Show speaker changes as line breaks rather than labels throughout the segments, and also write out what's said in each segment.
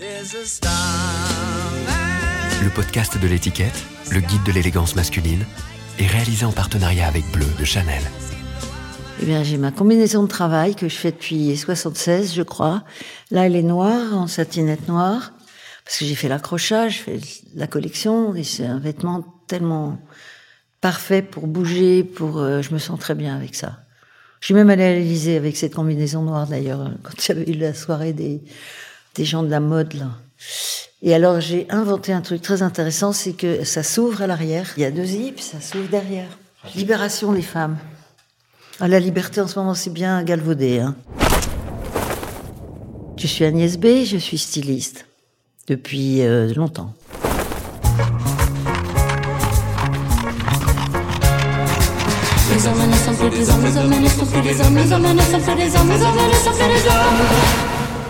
Le podcast de l'étiquette, le guide de l'élégance masculine, est réalisé en partenariat avec Bleu de Chanel.
Eh bien, j'ai ma combinaison de travail que je fais depuis 76, je crois. Là, elle est noire, en satinette noire, parce que j'ai fait l'accrochage, fait la collection, et c'est un vêtement tellement parfait pour bouger, pour, euh, je me sens très bien avec ça. Je suis même allée à l'Elysée avec cette combinaison noire d'ailleurs, quand il y avait eu la soirée des, des gens de la mode là. Et alors j'ai inventé un truc très intéressant, c'est que ça s'ouvre à l'arrière. Il y a deux zips, ça s'ouvre derrière. Libération des femmes. Ah, la liberté en ce moment, c'est bien galvaudé. Hein. Je suis Agnès B, je suis styliste depuis euh, longtemps.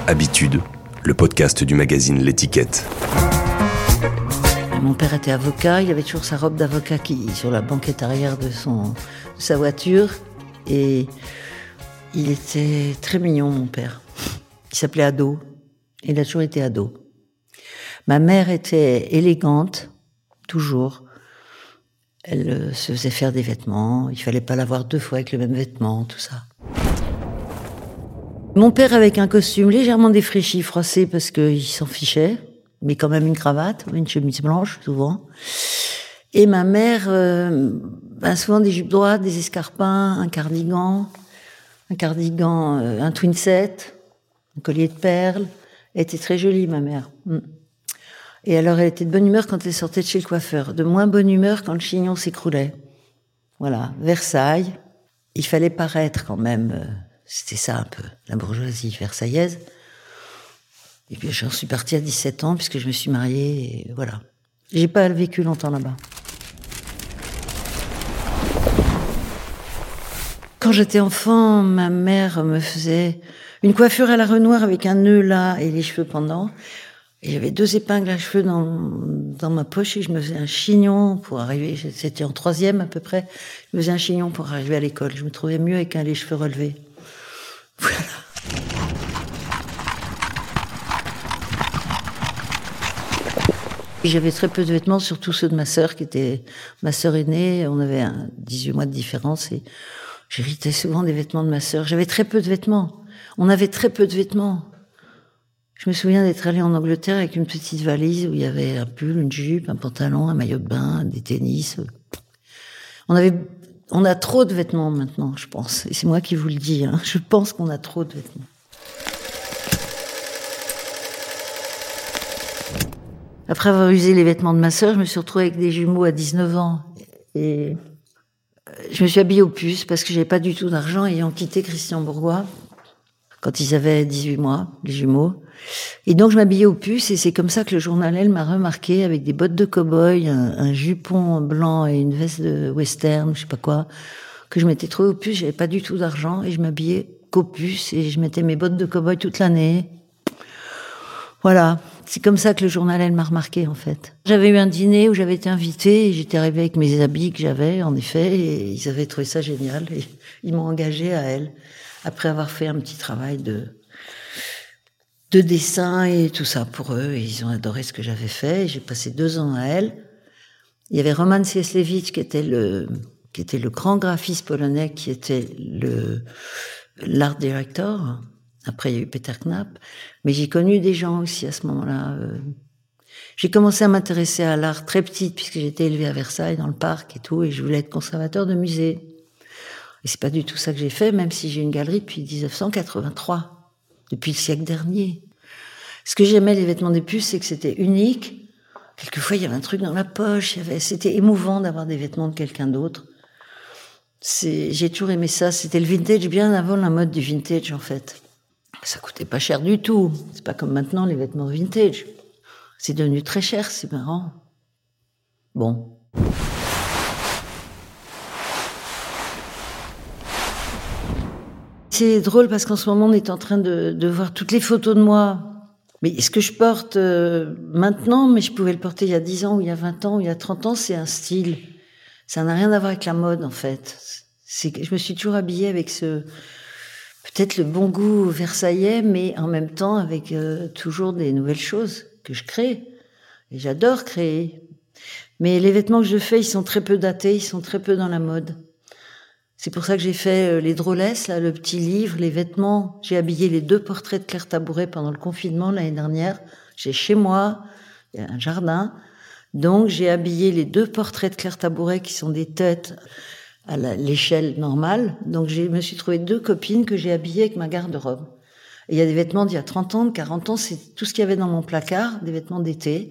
Habitude, le podcast du magazine L'étiquette.
Mon père était avocat, il avait toujours sa robe d'avocat qui sur la banquette arrière de sa voiture et il était très mignon mon père. Il s'appelait Ado. Il a toujours été ado. Ma mère était élégante, toujours. Elle euh, se faisait faire des vêtements. Il fallait pas l'avoir deux fois avec le même vêtement, tout ça. Mon père avec un costume légèrement défraîchi, froissé parce qu'il s'en fichait, mais quand même une cravate, une chemise blanche souvent. Et ma mère, euh, ben souvent des jupes droites, des escarpins, un cardigan, un cardigan, euh, un twin set, un collier de perles. Elle était très jolie, ma mère. Mm. Et alors, elle était de bonne humeur quand elle sortait de chez le coiffeur, de moins bonne humeur quand le chignon s'écroulait. Voilà, Versailles. Il fallait paraître quand même. C'était ça un peu, la bourgeoisie versaillaise. Et puis j'en suis partie à 17 ans puisque je me suis mariée. Et voilà. J'ai pas vécu longtemps là-bas. Quand j'étais enfant, ma mère me faisait une coiffure à la renoir avec un nœud là et les cheveux pendant. Et j'avais deux épingles à cheveux dans, dans ma poche et je me faisais un chignon pour arriver, c'était en troisième à peu près, je me faisais un chignon pour arriver à l'école. Je me trouvais mieux avec un, les cheveux relevés. Voilà. J'avais très peu de vêtements, surtout ceux de ma sœur, qui était ma sœur aînée. On avait un 18 mois de différence et j'héritais souvent des vêtements de ma sœur. J'avais très peu de vêtements. On avait très peu de vêtements. Je me souviens d'être allée en Angleterre avec une petite valise où il y avait un pull, une jupe, un pantalon, un maillot de bain, des tennis. On avait, on a trop de vêtements maintenant, je pense. Et c'est moi qui vous le dis. hein. Je pense qu'on a trop de vêtements. Après avoir usé les vêtements de ma sœur, je me suis retrouvée avec des jumeaux à 19 ans. Et euh, je me suis habillée au puce parce que j'avais pas du tout d'argent ayant quitté Christian Bourgois quand ils avaient 18 mois, les jumeaux. Et donc je m'habillais au puce et c'est comme ça que le journal Elle m'a remarqué avec des bottes de cow-boy, un, jupon blanc et une veste de western, je sais pas quoi, que je m'étais trouvée au puce, j'avais pas du tout d'argent et je m'habillais qu'au puce et je mettais mes bottes de cow-boy toute l'année. Voilà, c'est comme ça que le journal Elle m'a remarqué en fait. J'avais eu un dîner où j'avais été invitée et j'étais arrivée avec mes habits que j'avais en effet et ils avaient trouvé ça génial et ils m'ont engagée à Elle après avoir fait un petit travail de de dessin et tout ça pour eux et ils ont adoré ce que j'avais fait. J'ai passé deux ans à Elle. Il y avait Roman Cieslewicz qui était le qui était le grand graphiste polonais qui était le l'art director. Après, il y a eu Peter Knapp. Mais j'ai connu des gens aussi à ce moment-là. euh. J'ai commencé à m'intéresser à l'art très petite, puisque j'étais élevée à Versailles, dans le parc et tout, et je voulais être conservateur de musée. Et c'est pas du tout ça que j'ai fait, même si j'ai une galerie depuis 1983, depuis le siècle dernier. Ce que j'aimais les vêtements des puces, c'est que c'était unique. Quelquefois, il y avait un truc dans la poche. C'était émouvant d'avoir des vêtements de quelqu'un d'autre. J'ai toujours aimé ça. C'était le vintage bien avant la mode du vintage, en fait. Ça coûtait pas cher du tout. C'est pas comme maintenant les vêtements vintage. C'est devenu très cher, c'est marrant. Bon. C'est drôle parce qu'en ce moment on est en train de, voir toutes les photos de moi. Mais ce que je porte euh, maintenant, mais je pouvais le porter il y a 10 ans, ou il y a 20 ans, ou il y a 30 ans, c'est un style. Ça n'a rien à voir avec la mode, en fait. Je me suis toujours habillée avec ce, peut-être le bon goût versaillais, mais en même temps avec euh, toujours des nouvelles choses que je crée. Et j'adore créer. Mais les vêtements que je fais, ils sont très peu datés, ils sont très peu dans la mode. C'est pour ça que j'ai fait euh, les drôlesses, là, le petit livre, les vêtements. J'ai habillé les deux portraits de Claire Tabouret pendant le confinement l'année dernière. J'ai chez moi, il y a un jardin. Donc j'ai habillé les deux portraits de Claire Tabouret qui sont des têtes à l'échelle normale. Donc je me suis trouvé deux copines que j'ai habillées avec ma garde-robe. Il y a des vêtements d'il y a 30 ans, de 40 ans, c'est tout ce qu'il y avait dans mon placard, des vêtements d'été.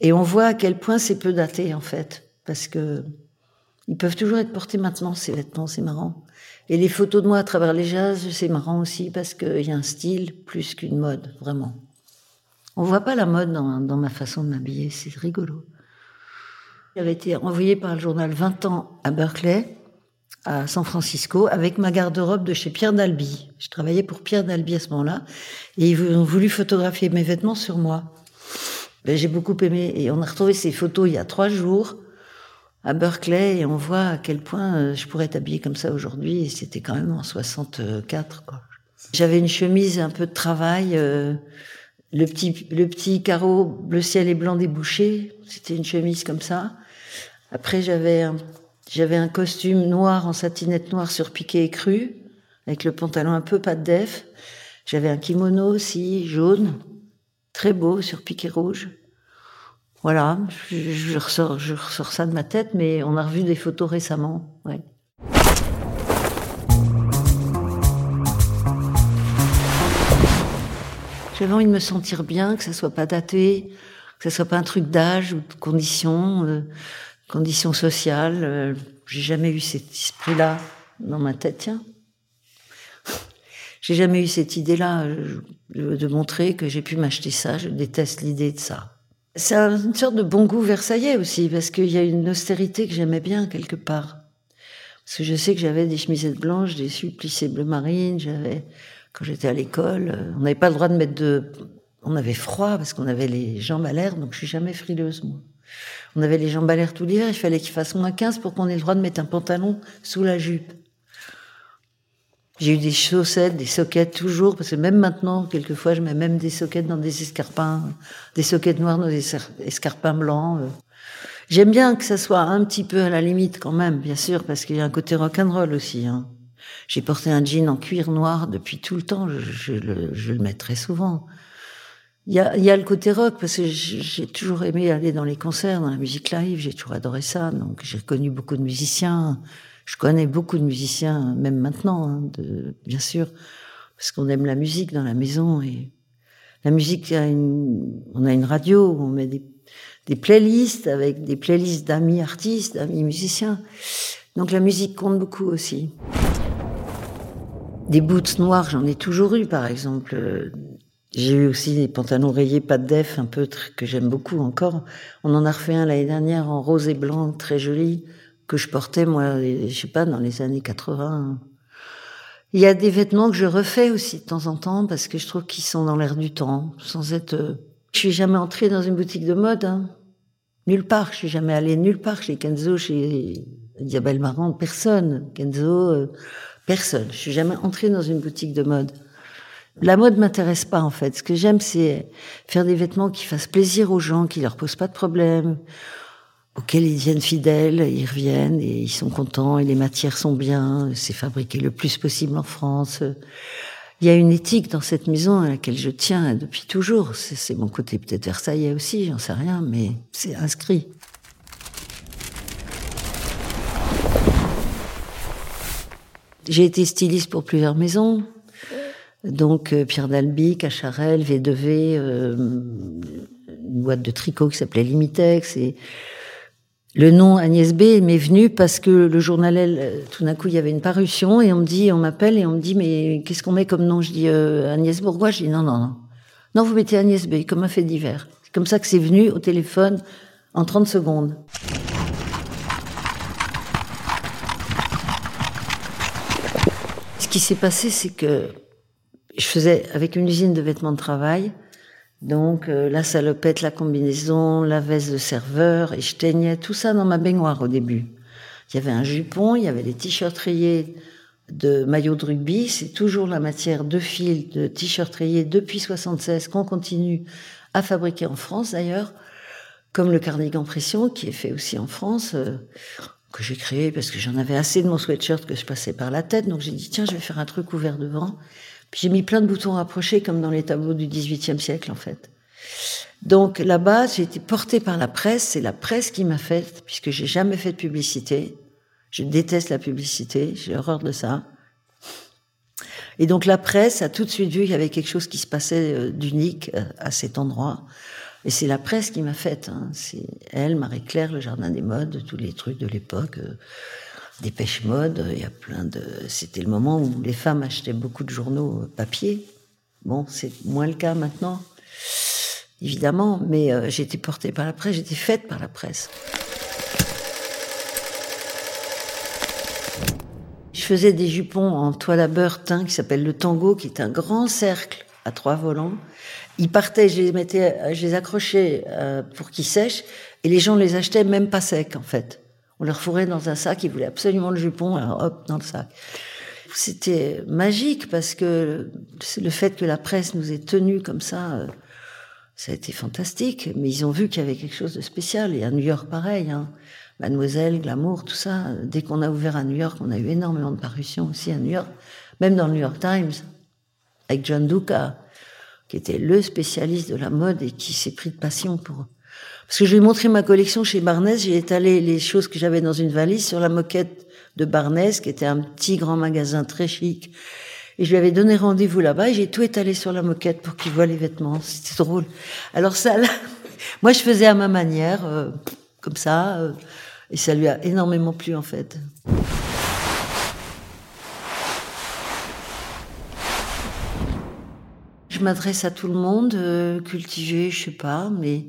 Et on voit à quel point c'est peu daté en fait, parce que ils peuvent toujours être portés maintenant, ces vêtements, c'est marrant. Et les photos de moi à travers les jazz, c'est marrant aussi parce qu'il y a un style plus qu'une mode, vraiment. On voit pas la mode dans, ma façon de m'habiller, c'est rigolo. J'avais été envoyée par le journal 20 ans à Berkeley, à San Francisco, avec ma garde-robe de chez Pierre Dalby. Je travaillais pour Pierre Dalby à ce moment-là, et ils ont voulu photographier mes vêtements sur moi. Ben, j'ai beaucoup aimé, et on a retrouvé ces photos il y a trois jours à Berkeley et on voit à quel point euh, je pourrais être habillée comme ça aujourd'hui. Et c'était quand même en 64. Quoi. J'avais une chemise un peu de travail, euh, le petit le petit carreau bleu ciel et blanc débouché. C'était une chemise comme ça. Après j'avais un, j'avais un costume noir en satinette noire sur piqué et cru, avec le pantalon un peu pas de def. J'avais un kimono aussi jaune, très beau sur piqué rouge. Voilà, je, ressors, je ressors ça de ma tête, mais on a revu des photos récemment. Ouais. J'avais envie de me sentir bien, que ça soit pas daté, que ça soit pas un truc d'âge ou de conditions, euh, conditions sociales. Euh, j'ai jamais eu cet esprit-là dans ma tête. Tiens, j'ai jamais eu cette idée-là euh, de montrer que j'ai pu m'acheter ça. Je déteste l'idée de ça. C'est une sorte de bon goût versaillais aussi, parce qu'il y a une austérité que j'aimais bien quelque part. Parce que je sais que j'avais des chemisettes blanches, des supplissés bleu marine, j'avais, quand j'étais à l'école, euh, on n'avait pas le droit de mettre de, on avait froid parce qu'on avait les jambes à l'air, donc je suis jamais frileuse, moi. On avait les jambes à l'air tout l'hiver, il fallait qu'il fasse moins 15 pour qu'on ait le droit de mettre un pantalon sous la jupe. J'ai eu des chaussettes, des soquettes toujours, parce que même maintenant, quelquefois, je mets même des soquettes dans des escarpins, des soquettes noires dans des escarpins blancs. Euh. J'aime bien que ça soit un petit peu à la limite quand même, bien sûr, parce qu'il y a un côté rock'n'roll aussi. Hein. J'ai porté un jean en cuir noir depuis tout le temps, je, le, je le mets très souvent. Il y a, y a le côté rock, parce que j'ai toujours aimé aller dans les concerts, dans la musique live, j'ai toujours adoré ça, donc j'ai connu beaucoup de musiciens. Je connais beaucoup de musiciens, même maintenant, hein, de, bien sûr, parce qu'on aime la musique dans la maison. Et la musique, a une, on a une radio on met des, des playlists avec des playlists d'amis artistes, d'amis musiciens. Donc la musique compte beaucoup aussi. Des boots noirs, j'en ai toujours eu, par exemple. J'ai eu aussi des pantalons rayés, pas de def, un peu que j'aime beaucoup encore. On en a refait un l'année dernière en rose et blanc, très joli que je portais, moi, je sais pas, dans les années 80. Il y a des vêtements que je refais aussi de temps en temps parce que je trouve qu'ils sont dans l'air du temps, sans être. Euh, je suis jamais entrée dans une boutique de mode, hein. nulle part. Je suis jamais allée nulle part chez Kenzo, chez Diabel Marant, personne. Kenzo, euh, personne. Je suis jamais entrée dans une boutique de mode. La mode m'intéresse pas en fait. Ce que j'aime, c'est faire des vêtements qui fassent plaisir aux gens, qui leur posent pas de problème, auxquels ils deviennent fidèles, ils reviennent et ils sont contents et les matières sont bien, c'est fabriqué le plus possible en France. Il y a une éthique dans cette maison à laquelle je tiens depuis toujours. C'est mon côté peut-être versaillais aussi, j'en sais rien, mais c'est inscrit. J'ai été styliste pour plusieurs maisons. Donc euh, Pierre Dalby, Cacharel, V2V, euh, une boîte de tricot qui s'appelait Limitex et le nom Agnès B m'est venu parce que le journal Elle, tout d'un coup, il y avait une parution et on me dit, on m'appelle et on me dit, mais qu'est-ce qu'on met comme nom? Je dis euh, Agnès Bourgois. Je dis non, non, non. Non, vous mettez Agnès B comme un fait divers. C'est comme ça que c'est venu au téléphone en 30 secondes. Ce qui s'est passé, c'est que je faisais avec une usine de vêtements de travail donc euh, la salopette, la combinaison, la veste de serveur, et je teignais tout ça dans ma baignoire au début. Il y avait un jupon, il y avait des t-shirts rayés de maillots de rugby. C'est toujours la matière de fil, de t-shirt rayé depuis 76 qu'on continue à fabriquer en France d'ailleurs, comme le cardigan pression qui est fait aussi en France, euh, que j'ai créé parce que j'en avais assez de mon sweatshirt que je passais par la tête. Donc j'ai dit tiens, je vais faire un truc ouvert devant. J'ai mis plein de boutons rapprochés comme dans les tableaux du XVIIIe siècle en fait. Donc là-bas, j'ai été portée par la presse. C'est la presse qui m'a fait, puisque j'ai jamais fait de publicité. Je déteste la publicité, j'ai horreur de ça. Et donc la presse a tout de suite vu qu'il y avait quelque chose qui se passait euh, d'unique euh, à cet endroit. Et c'est la presse qui m'a fait. Hein. C'est elle, Marie-Claire, le Jardin des Modes, tous les trucs de l'époque, euh, des pêches modes. Il y a plein de. C'était le moment où les femmes achetaient beaucoup de journaux papier. Bon, c'est moins le cas maintenant, évidemment. Mais j'ai été portée par la presse, j'étais faite par la presse. Je faisais des jupons en toile à beurre teint qui s'appelle le tango, qui est un grand cercle à trois volants. Ils partaient, je les mettais, je les accrochais euh, pour qu'ils sèchent, et les gens les achetaient même pas secs en fait. On leur fourrait dans un sac, ils voulaient absolument le jupon, alors hop dans le sac. C'était magique parce que le fait que la presse nous ait tenus comme ça, euh, ça a été fantastique. Mais ils ont vu qu'il y avait quelque chose de spécial. Et à New York, pareil. Hein. Mademoiselle, Glamour, tout ça. Dès qu'on a ouvert à New York, on a eu énormément de parutions aussi à New York, même dans le New York Times, avec John Duca, qui était le spécialiste de la mode et qui s'est pris de passion pour. Parce que je lui ai montré ma collection chez Barnes, j'ai étalé les choses que j'avais dans une valise sur la moquette de Barnes, qui était un petit grand magasin très chic. Et je lui avais donné rendez-vous là-bas et j'ai tout étalé sur la moquette pour qu'il voit les vêtements. C'était drôle. Alors ça, moi je faisais à ma manière, euh, comme ça. Euh, et ça lui a énormément plu en fait. Je m'adresse à tout le monde, euh, cultivé, je sais pas, mais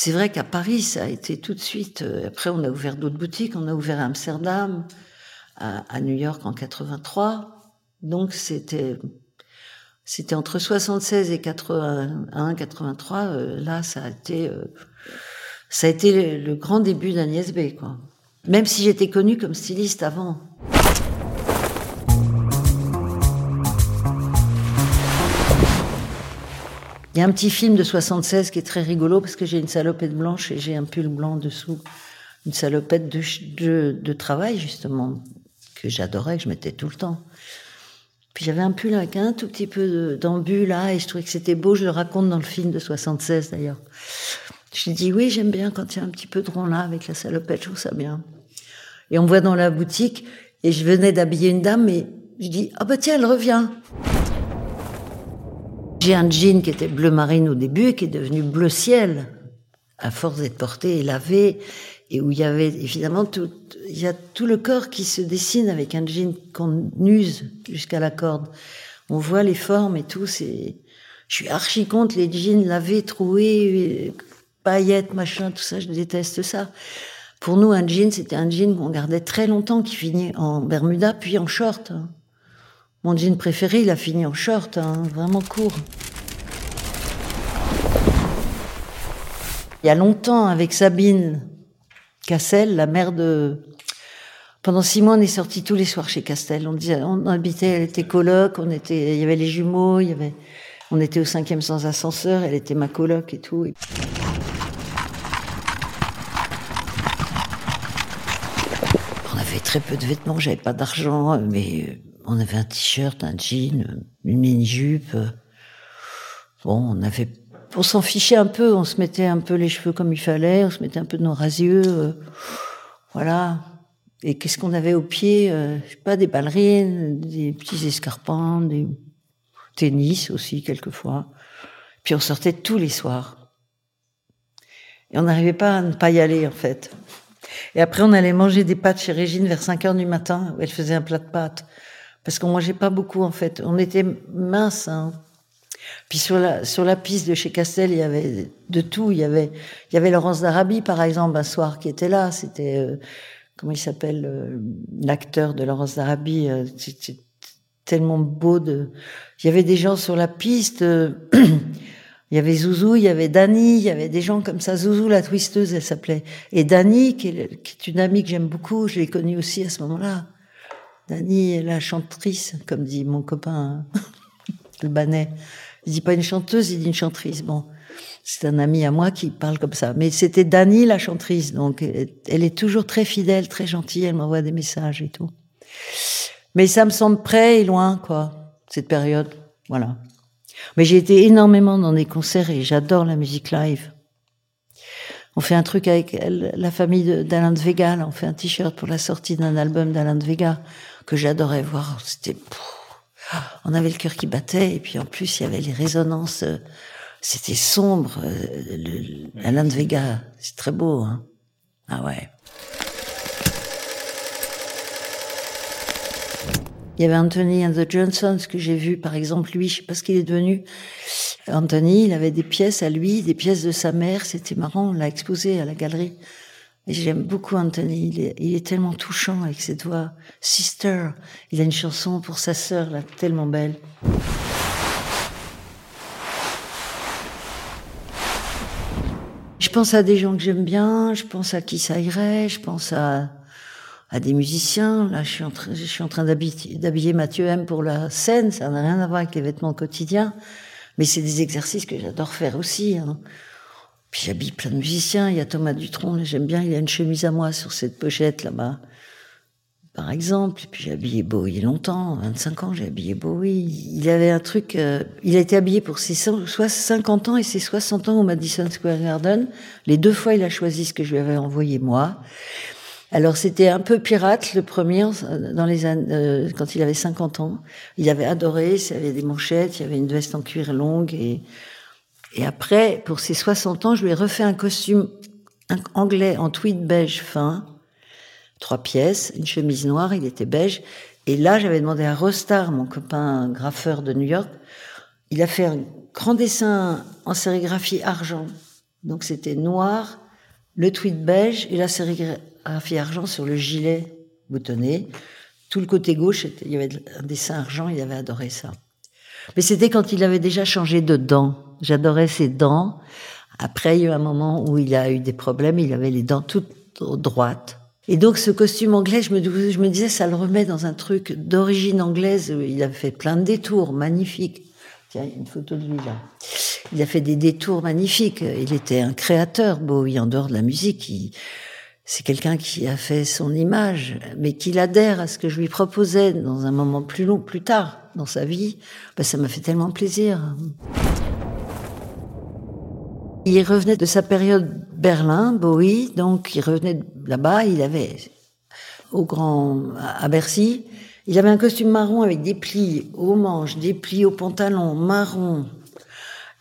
c'est vrai qu'à Paris, ça a été tout de suite. Euh, après, on a ouvert d'autres boutiques, on a ouvert à Amsterdam, à, New York en 83. Donc c'était c'était entre 76 et 81, 83. Euh, là, ça a été ça a été le, grand début d'Agnès B. Quoi. Même si j'étais connue comme styliste avant. Il y a un petit film de 76 qui est très rigolo parce que j'ai une salopette blanche et j'ai un pull blanc dessous. Une salopette de, travail, justement, que j'adorais, que je mettais tout le temps. Puis j'avais un pull avec un tout petit peu d'embu là et je trouvais que c'était beau. Je le raconte dans le film de 76 d'ailleurs. Je dis oui, j'aime bien quand il y a un petit peu de rond là avec la salopette, je trouve ça bien. Et on me voit dans la boutique et je venais d'habiller une dame et je dis ah bah tiens elle revient. J'ai un jean qui était bleu marine au début qui est devenu bleu ciel à force d'être porté et lavé et où il y avait évidemment tout, il y a tout le corps qui se dessine avec un jean qu'on use jusqu'à la corde. On voit les formes et tout, c'est, je suis archi contre les jeans lavés, troués, paillettes, machin, tout ça, je déteste ça. Pour nous, un jean, c'était un jean qu'on gardait très longtemps, qui finit en bermuda, puis en short. Hein. Mon jean préféré, il a fini en short, hein, vraiment court. Il y a longtemps, avec Sabine Cassel, la mère de... Pendant six mois, on est sortis tous les soirs chez Castel. On, disait, on habitait, elle était coloc, on était, il y avait les jumeaux, avait, on était au cinquième sans ascenseur, elle était ma coloc et tout. très peu de vêtements, j'avais pas d'argent, mais euh, on avait un t-shirt, un jean, une mini-jupe. Bon, on avait, on s'en fichait un peu, on se mettait un peu les cheveux comme il fallait, on se mettait un peu nos rasieux, euh, voilà. Et qu'est-ce qu'on avait au pied euh, Je sais pas, des ballerines, des petits escarpins, des tennis aussi quelquefois. Puis on sortait tous les soirs. Et on n'arrivait pas à ne pas y aller en fait. Et après, on allait manger des pâtes chez Régine vers 5 heures du matin, où elle faisait un plat de pâtes. Parce qu'on mangeait pas beaucoup, en fait. On était minces, hein. Puis sur la, sur la piste de chez Castel, il y avait de tout. Il y avait, il y avait Laurence d'Arabie, par exemple, un soir qui était là. C'était, euh, comment il s'appelle, euh, l'acteur de Laurence d'Arabie. Euh, c'était tellement beau de, il y avait des gens sur la piste. Il y avait Zouzou, il y avait Dani, il y avait des gens comme ça. Zouzou, la twisteuse, elle s'appelait. Et Dani, qui est, une amie que j'aime beaucoup, je l'ai connue aussi à ce moment-là. Dani est la chantrice, comme dit mon copain le Banet. Il dit pas une chanteuse, il dit une chantrice. Bon, c'est un ami à moi qui parle comme ça. Mais c'était Dani la chantrice, donc elle est toujours très fidèle, très gentille. Elle m'envoie des messages et tout. Mais ça me semble près et loin, quoi, cette période. Voilà. Mais j'ai été énormément dans des concerts et j'adore la musique live. On fait un truc avec la famille d'Alain de Vega. on fait un t-shirt pour la sortie d'un album d'Alain de Vega que j'adorais voir. C'était, on avait le cœur qui battait et puis en plus il y avait les résonances. Euh, c'était sombre. Euh, Alain de Vega, c'est très beau. Hein ah ouais. Il y avait Anthony and the Johnsons que j'ai vu, par exemple, lui, je sais pas ce qu'il est devenu. Anthony, il avait des pièces à lui, des pièces de sa mère, c'était marrant, on l'a exposé à la galerie. J'aime beaucoup Anthony, il est, tellement touchant avec ses doigts. Sister, il a une chanson pour sa sœur, là, tellement belle. Je pense à des gens que j'aime bien, je pense à qui ça irait, je pense à des musiciens. Là, je suis en, train, je suis en train d'habiller Mathieu M pour la scène. Ça n'a rien à voir avec les vêtements quotidiens. Mais c'est des exercices que j'adore faire aussi. Hein. Puis j'habille plein de musiciens. Il y a Thomas Dutronc, j'aime bien. Il a une chemise à moi sur cette pochette là-bas. Par exemple, puis j'ai habillé Bowie longtemps, 25 ans, j'ai habillé Bowie. Il avait un truc, euh, il a été habillé pour ses 50 ans et ses 60 ans au Madison Square Garden. Les deux fois, il a choisi ce que je lui avais envoyé moi. Alors c'était un peu pirate le premier dans les euh, quand il avait 50 ans. Il avait adoré, il avait des manchettes, il avait une veste en cuir longue et et après pour ses 60 ans, je lui ai refait un costume anglais en tweed beige fin, trois pièces, une chemise noire, il était beige et là j'avais demandé à Rostar, mon copain graffeur de New York, il a fait un grand dessin en sérigraphie argent. Donc c'était noir, le tweed beige et la sérigraphie argent sur le gilet boutonné. Tout le côté gauche, il y avait un dessin argent, il avait adoré ça. Mais c'était quand il avait déjà changé de dents. J'adorais ses dents. Après, il y a eu un moment où il a eu des problèmes, il avait les dents toutes droites. Et donc, ce costume anglais, je me, disais, ça le remet dans un truc d'origine anglaise. Il a fait plein de détours magnifiques. Tiens, une photo de lui là. Il a fait des détours magnifiques. Il était un créateur, Bowie, en dehors de la musique. Il, c'est quelqu'un qui a fait son image, mais qu'il adhère à ce que je lui proposais dans un moment plus long, plus tard dans sa vie, ben ça m'a fait tellement plaisir. Il revenait de sa période Berlin, Bowie, donc il revenait là-bas, il avait au grand, à Bercy, il avait un costume marron avec des plis aux manches, des plis au pantalon, marron.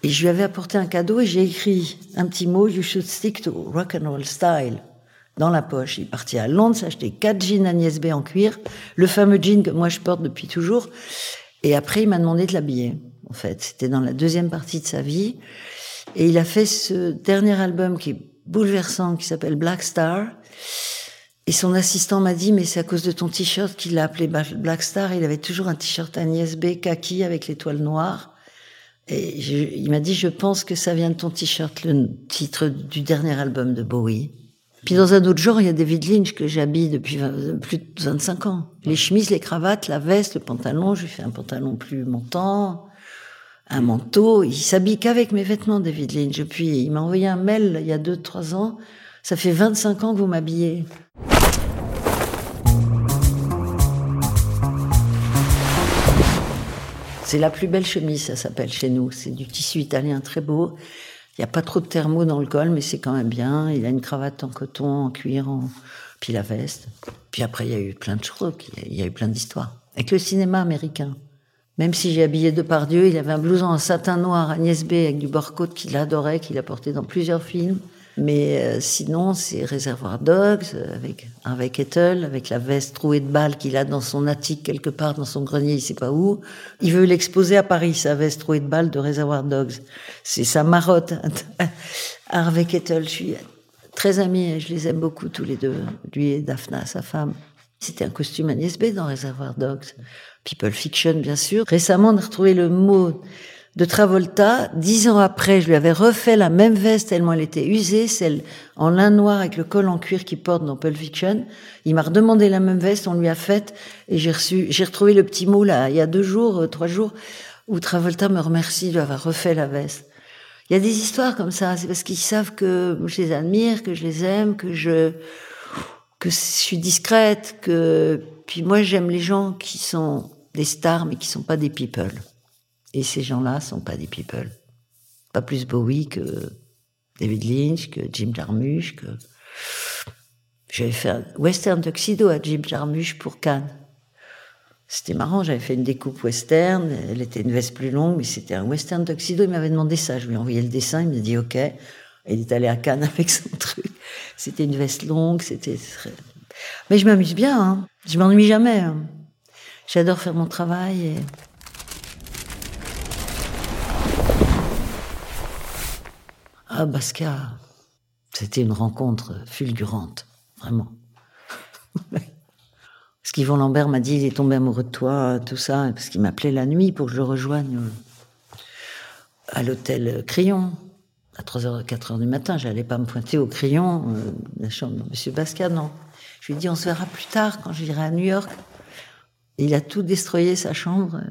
Et je lui avais apporté un cadeau et j'ai écrit un petit mot, You should stick to rock and roll style dans la poche. Il est parti à Londres s'acheter quatre jeans Agnès B en cuir, le fameux jean que moi je porte depuis toujours. Et après, il m'a demandé de l'habiller. En fait, c'était dans la deuxième partie de sa vie. Et il a fait ce dernier album qui est bouleversant, qui s'appelle Black Star. Et son assistant m'a dit, mais c'est à cause de ton t-shirt qu'il l'a appelé Black Star. Il avait toujours un t-shirt Agnès B kaki avec l'étoile noire. Et il m'a dit, je pense que ça vient de ton t-shirt, le titre du dernier album de Bowie. Puis dans un autre genre, il y a David Lynch que j'habille depuis plus de 25 ans. Les chemises, les cravates, la veste, le pantalon, je lui fais un pantalon plus montant, un manteau. Il s'habille qu'avec mes vêtements, David Lynch. Puis il m'a envoyé un mail il y a 2-3 ans. Ça fait 25 ans que vous m'habillez. C'est la plus belle chemise, ça s'appelle chez nous. C'est du tissu italien très beau. Il n'y a pas trop de thermo dans le col, mais c'est quand même bien. Il a une cravate en coton, en cuir, puis la veste. Puis après, il y a eu plein de choses, il y a eu plein d'histoires. Avec le cinéma américain. Même si j'ai habillé Depardieu, il avait un blouson en satin noir Agnès B avec du bord-côte qu'il adorait, qu'il a porté dans plusieurs films. Mais euh, sinon, c'est Réservoir Dogs avec Harvey Kettle, avec la veste trouée de balles qu'il a dans son attique quelque part dans son grenier, il sait pas où. Il veut l'exposer à Paris, sa veste trouée de balles de Réservoir Dogs. C'est sa marotte. Harvey Kettle, je suis très amie, je les aime beaucoup tous les deux, lui et Daphna, sa femme. C'était un costume Agnès B dans Réservoir Dogs. People Fiction, bien sûr. Récemment, on a retrouvé le mot de Travolta. Dix ans après, je lui avais refait la même veste tellement elle était usée, celle en lin noir avec le col en cuir qu'il porte dans Pulp Fiction. Il m'a redemandé la même veste, on lui a faite et j'ai reçu, j'ai retrouvé le petit mot là, il y a deux jours, euh, trois jours, où Travolta me remercie de lui avoir refait la veste. Il y a des histoires comme ça, c'est parce qu'ils savent que je les admire, que je les aime, que je, que je suis discrète, que, puis moi j'aime les gens qui sont des stars mais qui sont pas des people. Et ces gens-là sont pas des people. Pas plus Bowie que David Lynch, que Jim Jarmusch, que j'avais fait un western tuxedo à Jim Jarmusch pour Cannes. C'était marrant, j'avais fait une découpe western, elle était une veste plus longue, mais c'était un western tuxedo, il m'avait demandé ça, je lui ai envoyé le dessin, il m'a dit ok, il est allé à Cannes avec son truc. C'était une veste longue, c'était... Mais je m'amuse bien, hein. je m'ennuie jamais. Hein. J'adore faire mon travail. Ah, Basca, c'était une rencontre fulgurante, vraiment. parce qu'Yvon Lambert m'a dit, il est tombé amoureux de toi, tout ça, parce qu'il m'appelait la nuit pour que je le rejoigne à l'hôtel Crayon. À 3h, 4h du matin, j'allais pas me pointer au Crayon, euh, la chambre de Monsieur Basca, non. Je lui ai dit, on se verra plus tard quand j'irai à New York. Il a tout destroyé sa chambre.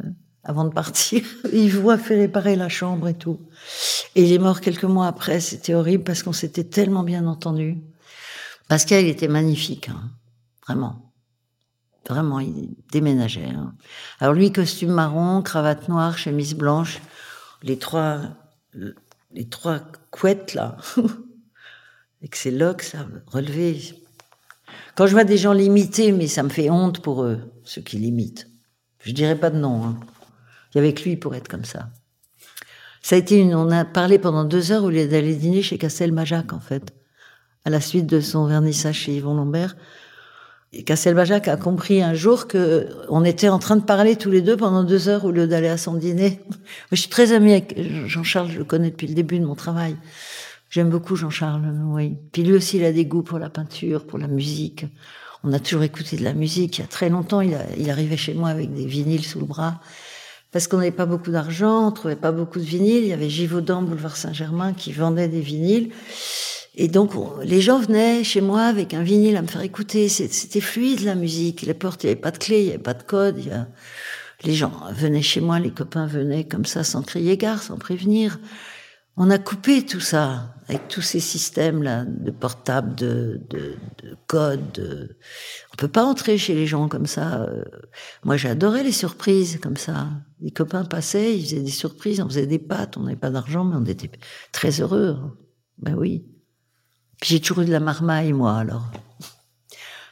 Avant de partir. Il a fait réparer la chambre et tout. Et il est mort quelques mois après. C'était horrible parce qu'on s'était tellement bien entendu. Pascal, il était magnifique, hein. vraiment. Vraiment, il déménageait. Hein. Alors lui, costume marron, cravate noire, chemise blanche, les trois, les trois couettes là, avec ses locks, ça relevé. Quand je vois des gens l'imiter, mais ça me fait honte pour eux, ceux qui l'imitent. Je dirais pas de nom. Hein avec lui pour être comme ça. Ça a été une, on a parlé pendant deux heures au lieu d'aller dîner chez Castel-Majac, en fait, à la suite de son vernissage chez Yvon Lambert. Et Castel-Majac a compris un jour que on était en train de parler tous les deux pendant deux heures au lieu d'aller à son dîner. je suis très amie avec Jean-Charles, je le connais depuis le début de mon travail. J'aime beaucoup Jean-Charles, oui. Puis lui aussi, il a des goûts pour la peinture, pour la musique. On a toujours écouté de la musique. Il y a très longtemps, il, il arrivait chez moi avec des vinyles sous le bras parce qu'on n'avait pas beaucoup d'argent, on trouvait pas beaucoup de vinyles. Il y avait Givaudan, boulevard Saint-Germain, qui vendait des vinyles. Et donc, les gens venaient chez moi avec un vinyle à me faire écouter. C'était fluide, la musique. Les portes, il n'y avait pas de clé, il n'y avait pas de code. Les gens venaient chez moi, les copains venaient comme ça, sans crier gare, sans prévenir. On a coupé tout ça avec tous ces systèmes-là de portables, de, de, de codes. De... On peut pas entrer chez les gens comme ça. Euh. Moi, j'adorais les surprises comme ça. Les copains passaient, ils faisaient des surprises, on faisait des pâtes, on n'avait pas d'argent, mais on était très heureux. Ben oui. Puis j'ai toujours eu de la marmaille, moi, alors.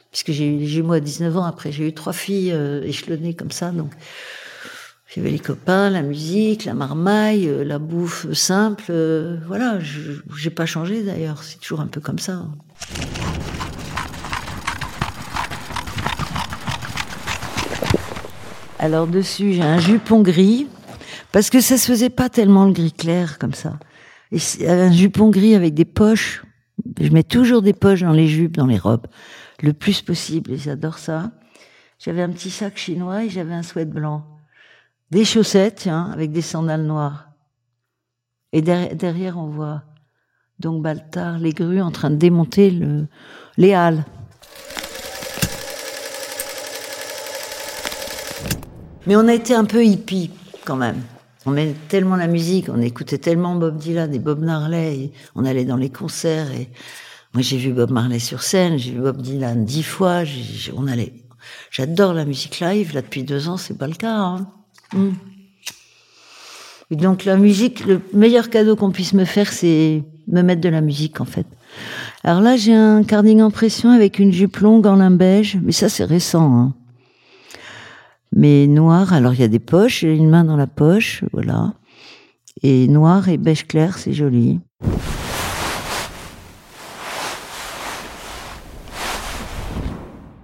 Puisque j'ai eu les jumeaux à 19 ans, après j'ai eu trois filles euh, échelonnées comme ça, donc il y avait les copains, la musique, la marmaille, euh, la bouffe simple. Euh, voilà, j'ai pas changé d'ailleurs. C'est toujours un peu comme ça. Alors dessus, j'ai un jupon gris parce que ça se faisait pas tellement le gris clair comme ça. Et un jupon gris avec des poches. Je mets toujours des poches dans les jupes, dans les robes, le plus possible. Et j'adore ça. J'avais un petit sac chinois et j'avais un sweat blanc. Des chaussettes, tiens, avec des sandales noires. Et derrière, on voit donc Baltar, les grues, en train de démonter le, les halles. Mais on a été un peu hippie quand même. On aimait tellement la musique, on écoutait tellement Bob Dylan et Bob Marley, on allait dans les concerts et moi j'ai vu Bob Marley sur scène, j'ai vu Bob Dylan dix fois, on allait. J'adore la musique live, là depuis deux ans c'est pas le cas. Hein. Mm. Et donc la musique, le meilleur cadeau qu'on puisse me faire, c'est me mettre de la musique en fait. Alors là, j'ai un cardigan pression avec une jupe longue en lin beige, mais ça c'est récent. Hein. Mais noir, alors il y a des poches, j'ai une main dans la poche, voilà. Et noir et beige clair, c'est joli.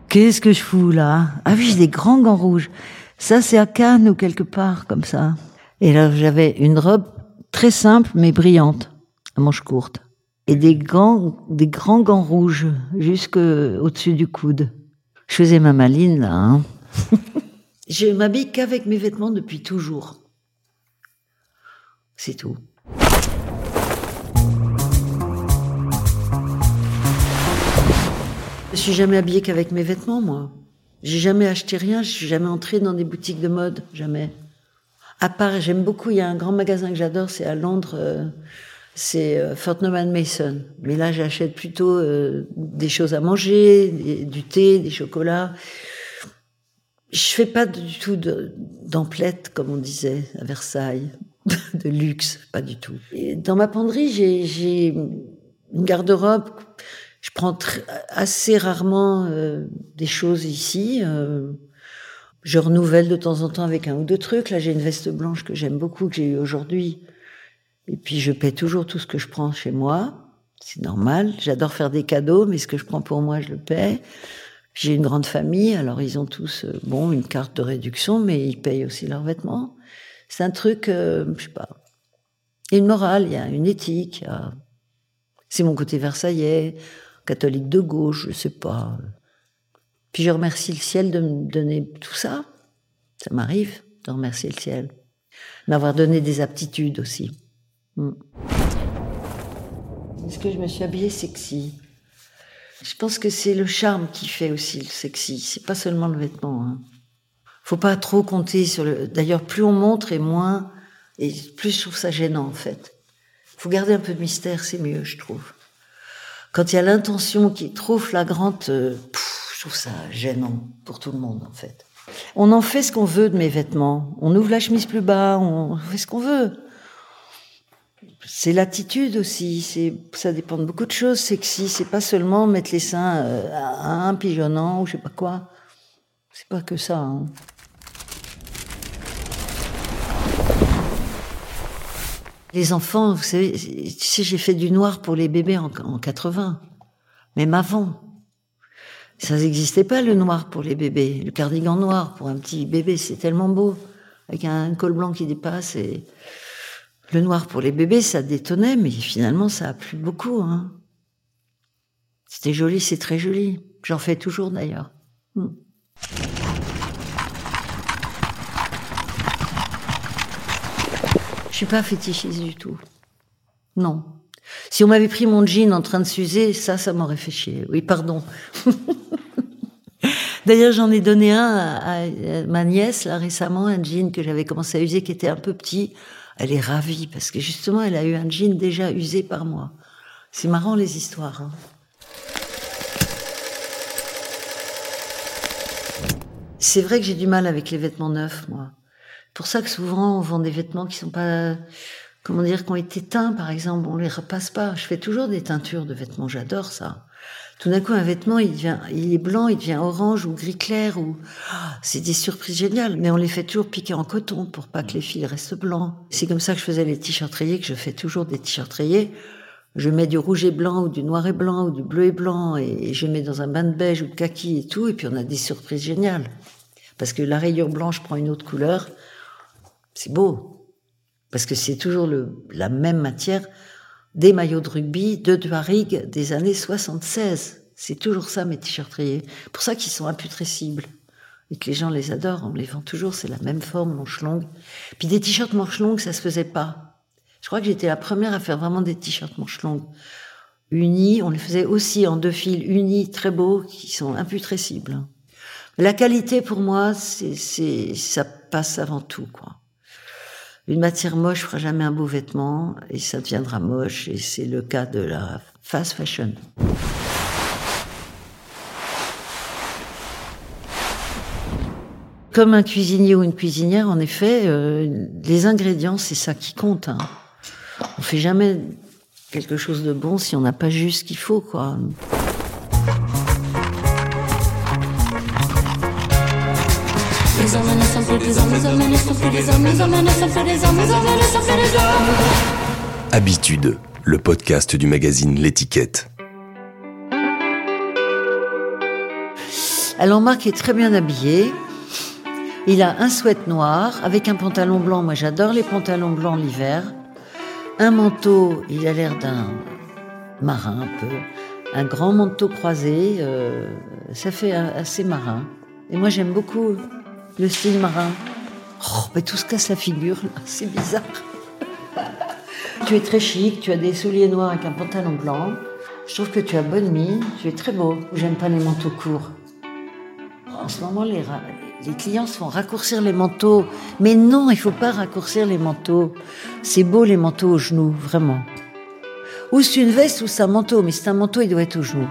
Qu'est-ce que je fous là? Ah oui, j'ai des grands gants rouges. Ça, c'est à Cannes ou quelque part comme ça. Et là, j'avais une robe très simple mais brillante, à manches courtes, et des gants, des grands gants rouges jusque au-dessus du coude. Je faisais ma maline là. Hein. je m'habille qu'avec mes vêtements depuis toujours. C'est tout. Je suis jamais habillée qu'avec mes vêtements, moi. J'ai jamais acheté rien, je suis jamais entrée dans des boutiques de mode, jamais. À part, j'aime beaucoup, il y a un grand magasin que j'adore, c'est à Londres, euh, c'est euh, Fortnum Mason. Mais là, j'achète plutôt euh, des choses à manger, du thé, des chocolats. Je fais pas du tout d'emplettes, comme on disait à Versailles, de luxe, pas du tout. Dans ma penderie, j'ai une garde-robe je prends assez rarement euh, des choses ici. Euh, je renouvelle de temps en temps avec un ou deux trucs. Là, j'ai une veste blanche que j'aime beaucoup, que j'ai eue aujourd'hui. Et puis, je paie toujours tout ce que je prends chez moi. C'est normal. J'adore faire des cadeaux, mais ce que je prends pour moi, je le paie. J'ai une grande famille, alors ils ont tous, euh, bon, une carte de réduction, mais ils payent aussi leurs vêtements. C'est un truc, je sais pas. Il y a une morale, il y a une éthique. C'est mon côté versaillais catholique de gauche, je sais pas. Puis je remercie le ciel de me donner tout ça. Ça m'arrive de remercier le ciel. M'avoir donné des aptitudes aussi. Hmm. Est-ce que je me suis habillée sexy Je pense que c'est le charme qui fait aussi le sexy. C'est pas seulement le vêtement. Hein. Faut pas trop compter sur le. D'ailleurs, plus on montre et moins, et plus je trouve ça gênant en fait. Faut garder un peu de mystère, c'est mieux, je trouve. Quand il y a l'intention qui est trop flagrante, euh, je trouve ça gênant pour tout le monde en fait. On en fait ce qu'on veut de mes vêtements. On ouvre la chemise plus bas, on fait ce qu'on veut. C'est l'attitude aussi. Ça dépend de beaucoup de choses. Sexy, c'est pas seulement mettre les seins euh, à un pigeonnant ou je sais pas quoi. C'est pas que ça. Hein. Les enfants, vous savez, j'ai fait du noir pour les bébés en, 80, même avant. Ça n'existait pas le noir pour les bébés. Le cardigan noir pour un petit bébé, c'est tellement beau, avec un col blanc qui dépasse. Et le noir pour les bébés, ça détonnait, mais finalement, ça a plu beaucoup. Hein. C'était joli, c'est très joli. J'en fais toujours d'ailleurs. Hmm. Suis pas fétichiste du tout. Non. Si on m'avait pris mon jean en train de s'user, ça, ça m'aurait fait chier. Oui, pardon. D'ailleurs, j'en ai donné un à, ma nièce, là, récemment, un jean que j'avais commencé à user, qui était un peu petit. Elle est ravie, parce que justement, elle a eu un jean déjà usé par moi. C'est marrant, les histoires. Hein. C'est vrai que j'ai du mal avec les vêtements neufs, moi pour ça que souvent on vend des vêtements qui sont pas, comment dire, qui ont été teints par exemple, on les repasse pas. Je fais toujours des teintures de vêtements, j'adore ça. Tout d'un coup, un vêtement, il devient, il est blanc, il devient orange ou gris clair ou, ah, c'est des surprises géniales. Mais on les fait toujours piquer en coton pour pas que les fils restent blancs. C'est comme ça que je faisais les t-shirts rayés, que je fais toujours des t-shirts rayés. Je mets du rouge et blanc ou du noir et blanc ou du bleu et blanc et je mets dans un bain de beige ou de kaki et tout. Et puis on a des surprises géniales. Parce que la rayure blanche prend une autre couleur c'est beau. Parce que c'est toujours le, la même matière des maillots de rugby de Duarig des années 76. C'est toujours ça, mes t-shirts rayés. Pour ça qu'ils sont imputrescibles. Et que les gens les adorent. On les vend toujours. C'est la même forme, manche longue. Puis des t-shirts manche longue, ça se faisait pas. Je crois que j'étais la première à faire vraiment des t-shirts manche longue. Unis. On les faisait aussi en deux fils unis, très beaux, qui sont imputrescibles. La qualité, pour moi, c'est, ça passe avant tout, quoi. Une matière moche fera jamais un beau vêtement et ça deviendra moche et c'est le cas de la fast fashion. Comme un cuisinier ou une cuisinière, en effet, euh, les ingrédients, c'est ça qui compte. Hein. On fait jamais quelque chose de bon si on n'a pas juste ce qu'il faut, quoi.
Habitude, le podcast du magazine L'étiquette.
Alors Marc est très bien habillé. Il a un sweat noir avec un pantalon blanc. Moi j'adore les pantalons blancs l'hiver. Un manteau, il a l'air d'un marin un peu. Un grand manteau croisé, euh, ça fait assez marin. Et moi j'aime beaucoup le style marin. Oh, mais tout se casse la figure, c'est bizarre. Tu es très chic, tu as des souliers noirs avec un pantalon blanc. Je trouve que tu as bonne mine, tu es très beau. J'aime pas les manteaux courts. En ce moment, les, clients se font raccourcir les manteaux. Mais non, il faut pas raccourcir les manteaux. C'est beau les manteaux aux genoux, vraiment. Ou c'est une veste ou c'est un manteau, mais c'est un manteau, il doit être aux genoux.